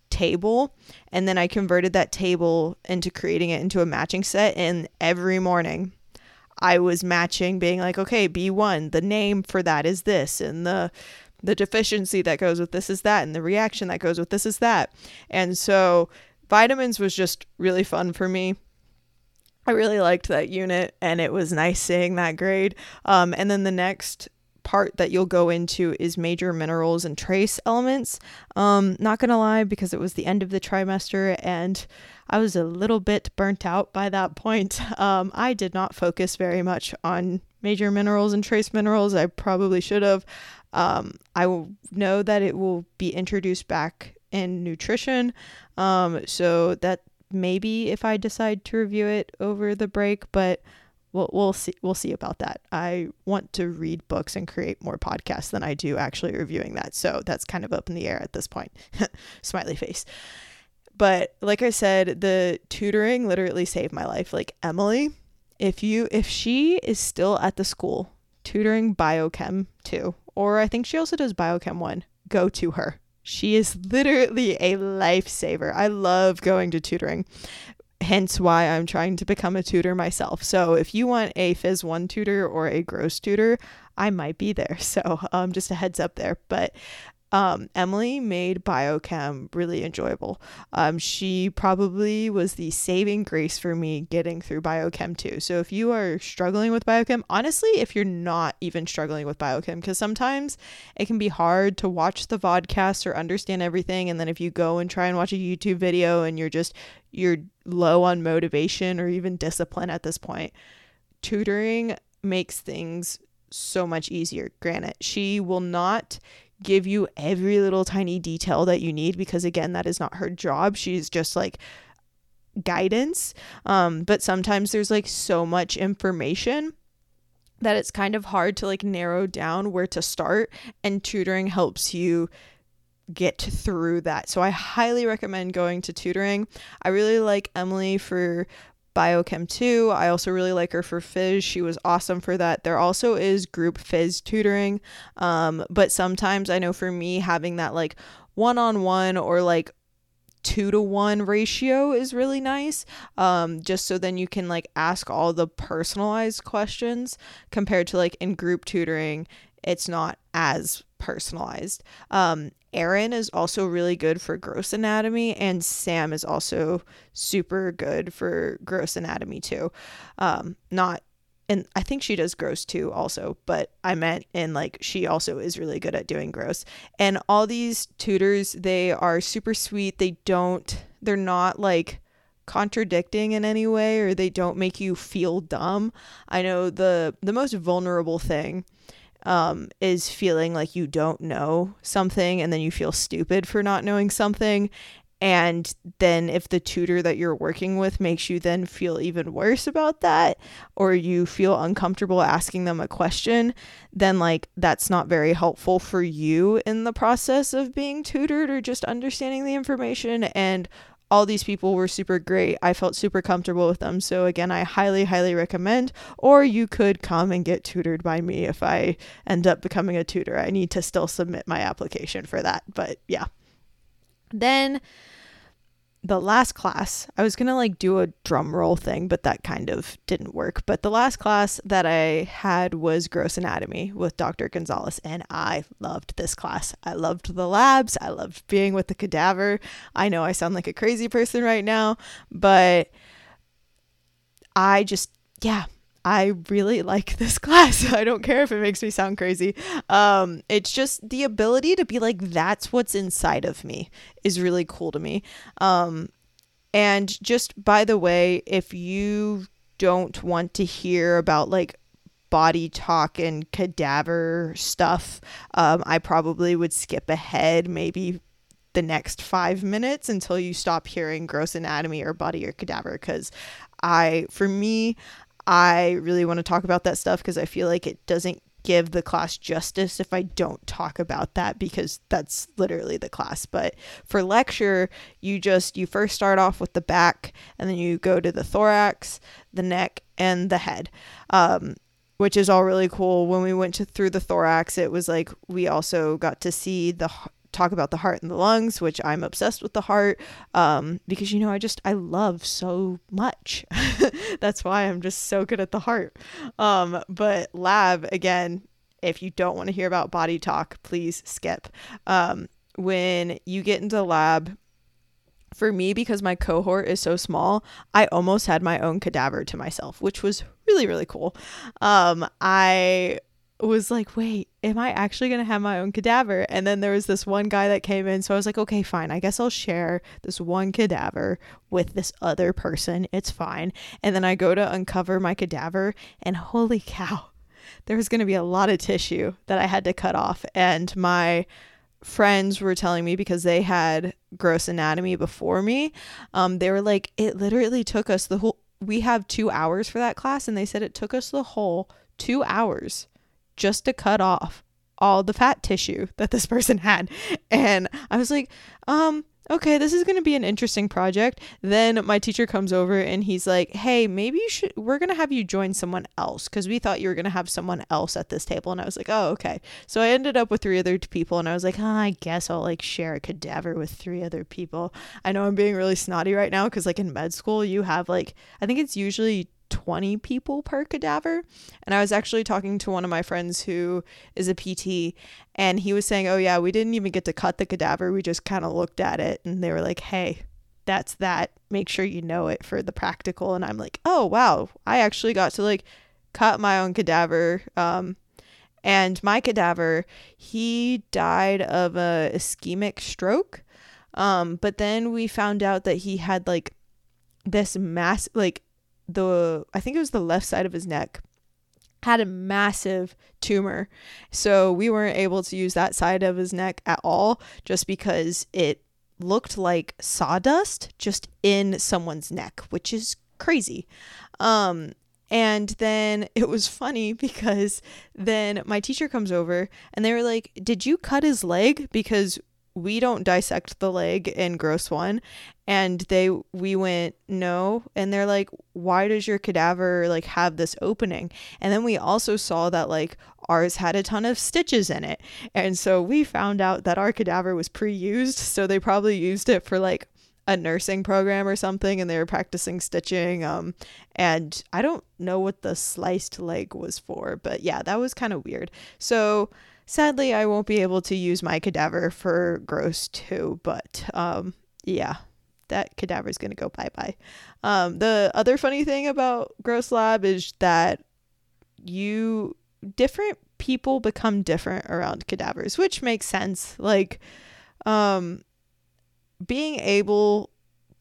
table and then I converted that table into creating it into a matching set and every morning I was matching being like okay B1 the name for that is this and the the deficiency that goes with this is that and the reaction that goes with this is that. And so vitamins was just really fun for me. I really liked that unit and it was nice seeing that grade. Um, and then the next part that you'll go into is major minerals and trace elements. Um, not gonna lie, because it was the end of the trimester and I was a little bit burnt out by that point. Um, I did not focus very much on major minerals and trace minerals. I probably should have. Um, I will know that it will be introduced back in nutrition. Um, so that maybe if I decide to review it over the break, but we'll we'll see we'll see about that. I want to read books and create more podcasts than I do actually reviewing that. So that's kind of up in the air at this point. Smiley face. But like I said, the tutoring literally saved my life. Like Emily, if you if she is still at the school tutoring biochem 2 or I think she also does biochem 1, go to her. She is literally a lifesaver. I love going to tutoring hence why I'm trying to become a tutor myself. So if you want a Phys 1 tutor or a gross tutor, I might be there. So um, just a heads up there. But um, Emily made biochem really enjoyable. Um, she probably was the saving grace for me getting through biochem too. So if you are struggling with biochem, honestly, if you're not even struggling with biochem, because sometimes it can be hard to watch the vodcast or understand everything, and then if you go and try and watch a YouTube video and you're just you're low on motivation or even discipline at this point, tutoring makes things so much easier. Granted, she will not give you every little tiny detail that you need because again that is not her job she's just like guidance um but sometimes there's like so much information that it's kind of hard to like narrow down where to start and tutoring helps you get through that. So I highly recommend going to tutoring. I really like Emily for biochem 2 i also really like her for phys she was awesome for that there also is group phys tutoring um, but sometimes i know for me having that like one-on-one or like two to one ratio is really nice um, just so then you can like ask all the personalized questions compared to like in group tutoring it's not as personalized um, Erin is also really good for gross anatomy, and Sam is also super good for gross anatomy too. Um, not and I think she does gross too also, but I meant in like she also is really good at doing gross. And all these tutors, they are super sweet. They don't they're not like contradicting in any way or they don't make you feel dumb. I know the the most vulnerable thing um, is feeling like you don't know something and then you feel stupid for not knowing something. And then if the tutor that you're working with makes you then feel even worse about that, or you feel uncomfortable asking them a question, then like that's not very helpful for you in the process of being tutored or just understanding the information. And all these people were super great. I felt super comfortable with them. So again, I highly highly recommend or you could come and get tutored by me if I end up becoming a tutor. I need to still submit my application for that. But yeah. Then the last class, I was going to like do a drum roll thing, but that kind of didn't work. But the last class that I had was gross anatomy with Dr. Gonzalez, and I loved this class. I loved the labs, I loved being with the cadaver. I know I sound like a crazy person right now, but I just, yeah, I really like this class. I don't care if it makes me sound crazy. Um, it's just the ability to be like, that's what's inside of me is really cool to me. Um, and just by the way, if you don't want to hear about like body talk and cadaver stuff, um, I probably would skip ahead maybe the next five minutes until you stop hearing gross anatomy or body or cadaver because I, for me, I really want to talk about that stuff because I feel like it doesn't give the class justice if I don't talk about that because that's literally the class. But for lecture, you just you first start off with the back and then you go to the thorax, the neck, and the head. Um, which is all really cool. When we went to, through the thorax, it was like we also got to see the talk about the heart and the lungs, which I'm obsessed with the heart um, because, you know, I just, I love so much. That's why I'm just so good at the heart. Um, but lab, again, if you don't want to hear about body talk, please skip. Um, when you get into lab, for me, because my cohort is so small, I almost had my own cadaver to myself, which was really, really cool. Um, I was like, wait, am I actually going to have my own cadaver? And then there was this one guy that came in. So I was like, okay, fine. I guess I'll share this one cadaver with this other person. It's fine. And then I go to uncover my cadaver, and holy cow, there was going to be a lot of tissue that I had to cut off. And my friends were telling me because they had gross anatomy before me, um, they were like, it literally took us the whole, we have two hours for that class. And they said it took us the whole two hours just to cut off all the fat tissue that this person had. And I was like, um, okay, this is going to be an interesting project. Then my teacher comes over and he's like, hey, maybe you should, we're going to have you join someone else because we thought you were going to have someone else at this table. And I was like, oh, okay. So I ended up with three other people and I was like, oh, I guess I'll like share a cadaver with three other people. I know I'm being really snotty right now because like in med school, you have like, I think it's usually 20 people per cadaver. And I was actually talking to one of my friends who is a PT, and he was saying, Oh, yeah, we didn't even get to cut the cadaver. We just kind of looked at it, and they were like, Hey, that's that. Make sure you know it for the practical. And I'm like, Oh, wow. I actually got to like cut my own cadaver. Um, and my cadaver, he died of a ischemic stroke. Um, but then we found out that he had like this mass, like the I think it was the left side of his neck had a massive tumor. So we weren't able to use that side of his neck at all just because it looked like sawdust just in someone's neck, which is crazy. Um and then it was funny because then my teacher comes over and they were like, "Did you cut his leg?" because we don't dissect the leg in gross one. And they we went no. And they're like why does your cadaver like have this opening? And then we also saw that like ours had a ton of stitches in it. And so we found out that our cadaver was pre-used. So they probably used it for like a nursing program or something and they were practicing stitching um and I don't know what the sliced leg was for but yeah that was kind of weird. So sadly I won't be able to use my cadaver for gross 2 but um yeah that cadaver is going to go bye bye. Um, the other funny thing about Gross Lab is that you different people become different around cadavers, which makes sense. Like, um, being able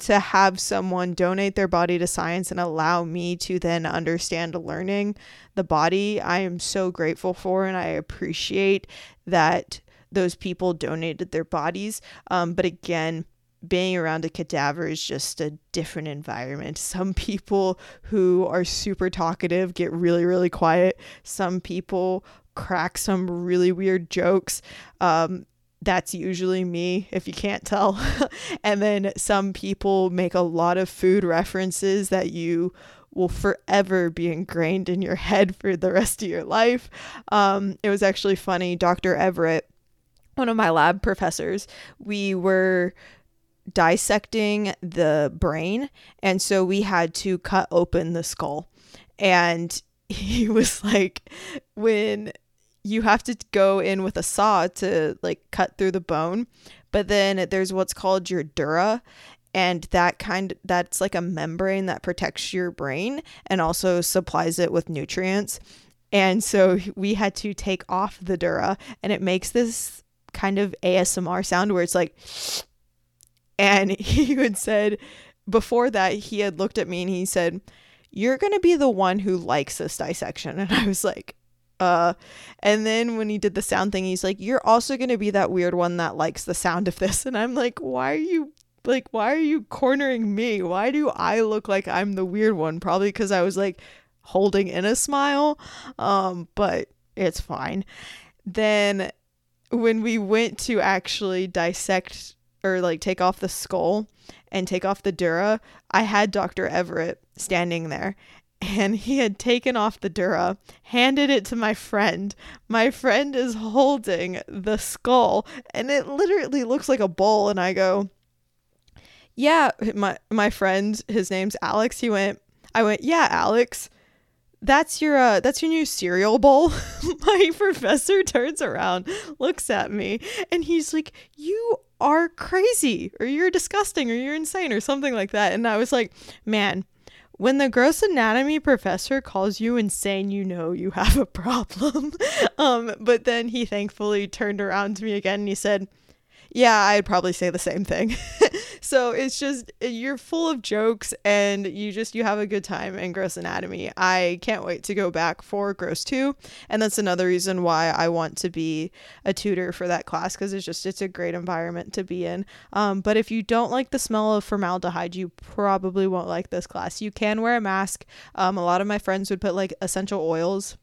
to have someone donate their body to science and allow me to then understand learning the body, I am so grateful for, and I appreciate that those people donated their bodies. Um, but again, being around a cadaver is just a different environment. Some people who are super talkative get really, really quiet. Some people crack some really weird jokes. Um, that's usually me, if you can't tell. and then some people make a lot of food references that you will forever be ingrained in your head for the rest of your life. Um, it was actually funny. Dr. Everett, one of my lab professors, we were dissecting the brain. And so we had to cut open the skull. And he was like, when you have to go in with a saw to like cut through the bone, but then there's what's called your dura and that kind that's like a membrane that protects your brain and also supplies it with nutrients. And so we had to take off the dura and it makes this kind of ASMR sound where it's like and he had said before that he had looked at me and he said, You're gonna be the one who likes this dissection. And I was like, uh and then when he did the sound thing, he's like, You're also gonna be that weird one that likes the sound of this. And I'm like, Why are you like why are you cornering me? Why do I look like I'm the weird one? Probably because I was like holding in a smile. Um, but it's fine. Then when we went to actually dissect or like take off the skull and take off the dura, I had Dr. Everett standing there and he had taken off the dura, handed it to my friend. My friend is holding the skull and it literally looks like a bowl and I go, "Yeah, my my friend, his name's Alex." He went, I went, "Yeah, Alex." That's your uh that's your new cereal bowl. my professor turns around, looks at me, and he's like, "You are crazy or you're disgusting or you're insane or something like that. And I was like, man, when the gross anatomy professor calls you insane, you know you have a problem. um, but then he thankfully turned around to me again and he said, yeah, I'd probably say the same thing. so it's just you're full of jokes and you just you have a good time in Gross Anatomy. I can't wait to go back for Gross 2 and that's another reason why I want to be a tutor for that class cuz it's just it's a great environment to be in. Um, but if you don't like the smell of formaldehyde, you probably won't like this class. You can wear a mask. Um, a lot of my friends would put like essential oils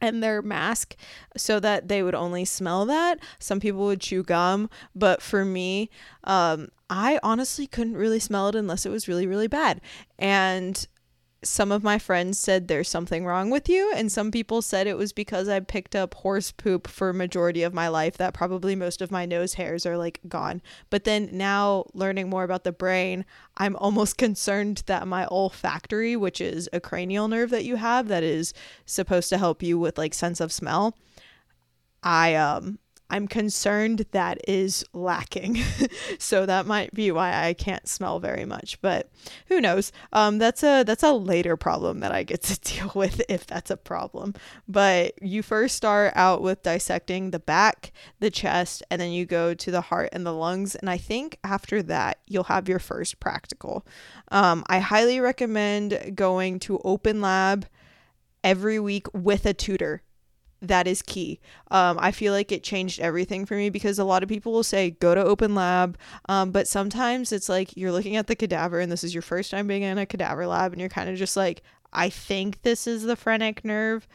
and their mask so that they would only smell that. Some people would chew gum, but for me, um, I honestly couldn't really smell it unless it was really, really bad. And some of my friends said there's something wrong with you and some people said it was because I picked up horse poop for majority of my life that probably most of my nose hairs are like gone. But then now learning more about the brain, I'm almost concerned that my olfactory, which is a cranial nerve that you have that is supposed to help you with like sense of smell, I um I'm concerned that is lacking. so that might be why I can't smell very much, but who knows? Um, that's a that's a later problem that I get to deal with if that's a problem. But you first start out with dissecting the back, the chest, and then you go to the heart and the lungs. And I think after that you'll have your first practical. Um, I highly recommend going to Open Lab every week with a tutor that is key. Um, I feel like it changed everything for me because a lot of people will say go to open lab, um, but sometimes it's like you're looking at the cadaver and this is your first time being in a cadaver lab and you're kind of just like, I think this is the phrenic nerve.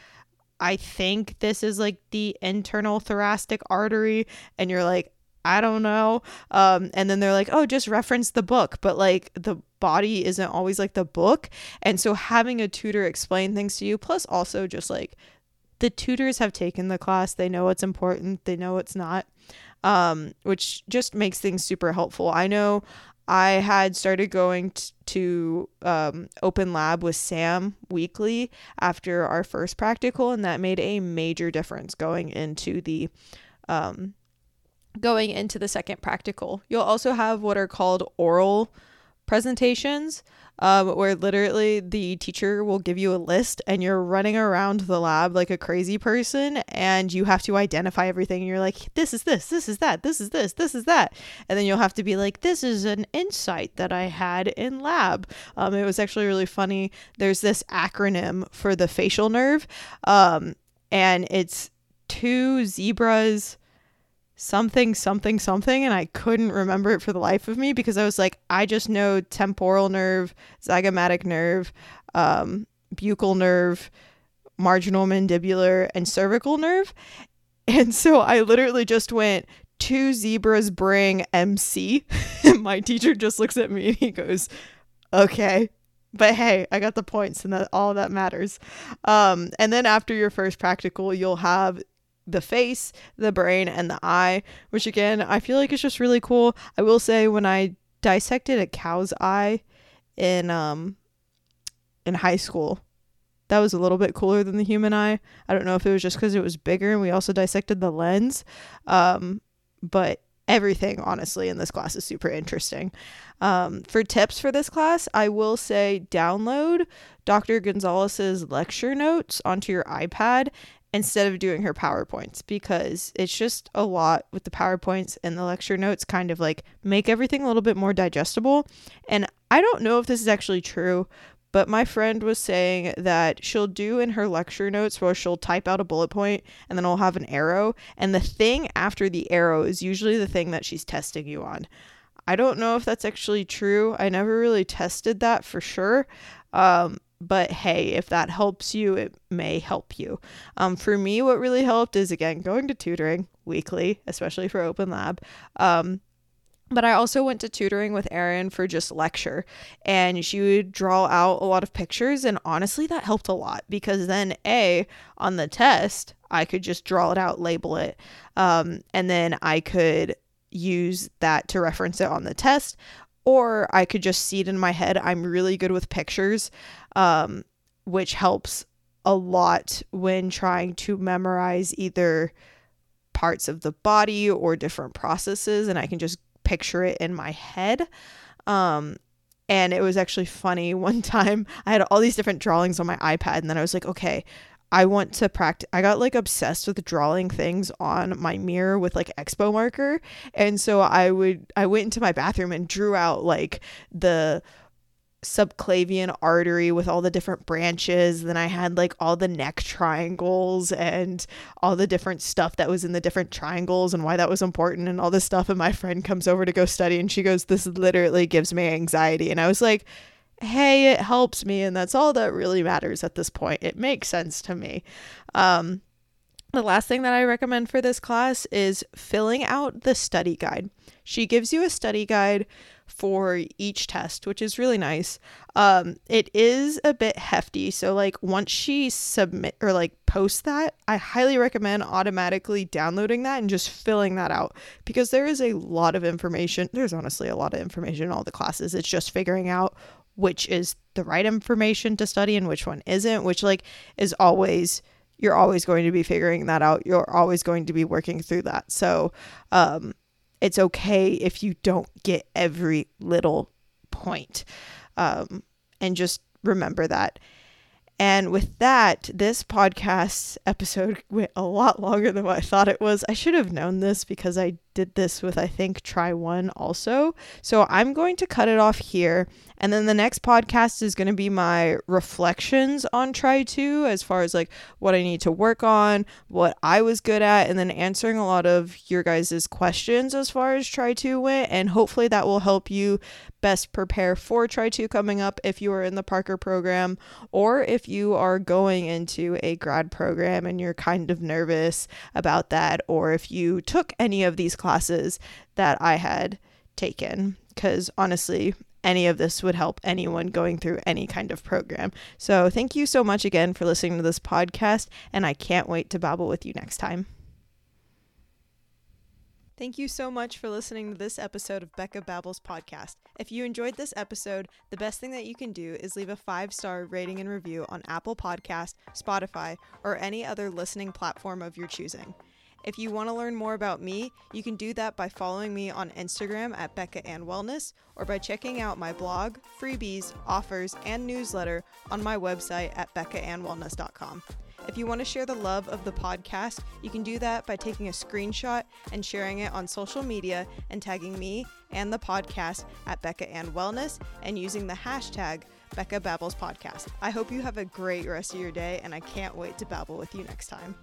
I think this is like the internal thoracic artery, and you're like, I don't know. Um, and then they're like, oh, just reference the book. But like the body isn't always like the book. And so having a tutor explain things to you, plus also just like the tutors have taken the class. They know what's important, they know what's not, um, which just makes things super helpful. I know I had started going t- to um, open lab with Sam weekly after our first practical, and that made a major difference going into the um, going into the second practical. You'll also have what are called oral presentations um, where literally the teacher will give you a list and you're running around the lab like a crazy person and you have to identify everything. And you're like, this is this, this is that, this is this, this is that. And then you'll have to be like, this is an insight that I had in lab. Um, it was actually really funny. There's this acronym for the facial nerve, um, and it's two zebras something something something and I couldn't remember it for the life of me because I was like I just know temporal nerve, zygomatic nerve, um, buccal nerve, marginal mandibular and cervical nerve. And so I literally just went two zebras bring MC and my teacher just looks at me and he goes, "Okay." But hey, I got the points and that all that matters. Um, and then after your first practical, you'll have the face, the brain, and the eye, which again, I feel like it's just really cool. I will say when I dissected a cow's eye in um in high school, that was a little bit cooler than the human eye. I don't know if it was just because it was bigger and we also dissected the lens. Um, but everything honestly in this class is super interesting. Um, for tips for this class, I will say download Dr. Gonzalez's lecture notes onto your iPad instead of doing her PowerPoints because it's just a lot with the PowerPoints and the lecture notes kind of like make everything a little bit more digestible. And I don't know if this is actually true, but my friend was saying that she'll do in her lecture notes where she'll type out a bullet point and then I'll have an arrow. And the thing after the arrow is usually the thing that she's testing you on. I don't know if that's actually true. I never really tested that for sure. Um, but hey, if that helps you, it may help you. Um, for me, what really helped is again going to tutoring weekly, especially for Open Lab. Um, but I also went to tutoring with Erin for just lecture, and she would draw out a lot of pictures. And honestly, that helped a lot because then, A, on the test, I could just draw it out, label it, um, and then I could use that to reference it on the test or I could just see it in my head. I'm really good with pictures, um, which helps a lot when trying to memorize either parts of the body or different processes, and I can just picture it in my head. Um, And it was actually funny. One time I had all these different drawings on my iPad, and then I was like, okay, I want to practice. I got like obsessed with drawing things on my mirror with like expo marker. And so I would, I went into my bathroom and drew out like the subclavian artery with all the different branches. Then I had like all the neck triangles and all the different stuff that was in the different triangles and why that was important and all this stuff. And my friend comes over to go study and she goes, This literally gives me anxiety. And I was like, Hey, it helps me. And that's all that really matters at this point. It makes sense to me. Um, the last thing that I recommend for this class is filling out the study guide. She gives you a study guide for each test, which is really nice. Um, it is a bit hefty, so like once she submit or like post that, I highly recommend automatically downloading that and just filling that out because there is a lot of information. There's honestly a lot of information in all the classes. It's just figuring out which is the right information to study and which one isn't, which like is always you're always going to be figuring that out. You're always going to be working through that. So, um, it's okay if you don't get every little point. Um, and just remember that. And with that, this podcast episode went a lot longer than what I thought it was. I should have known this because I did this with, I think, Tri One also. So I'm going to cut it off here. And then the next podcast is going to be my reflections on Tri Two as far as like what I need to work on, what I was good at, and then answering a lot of your guys' questions as far as Tri Two went. And hopefully that will help you best prepare for Tri Two coming up if you are in the Parker program or if you are going into a grad program and you're kind of nervous about that, or if you took any of these classes that I had taken. Because honestly, any of this would help anyone going through any kind of program. So, thank you so much again for listening to this podcast, and I can't wait to babble with you next time. Thank you so much for listening to this episode of Becca Babbles podcast. If you enjoyed this episode, the best thing that you can do is leave a five star rating and review on Apple Podcast, Spotify, or any other listening platform of your choosing. If you want to learn more about me, you can do that by following me on Instagram at Becca Ann Wellness or by checking out my blog, freebies, offers, and newsletter on my website at beccaannwellness.com. If you want to share the love of the podcast, you can do that by taking a screenshot and sharing it on social media and tagging me and the podcast at Becca Ann Wellness and using the hashtag Becca Babbles Podcast. I hope you have a great rest of your day and I can't wait to babble with you next time.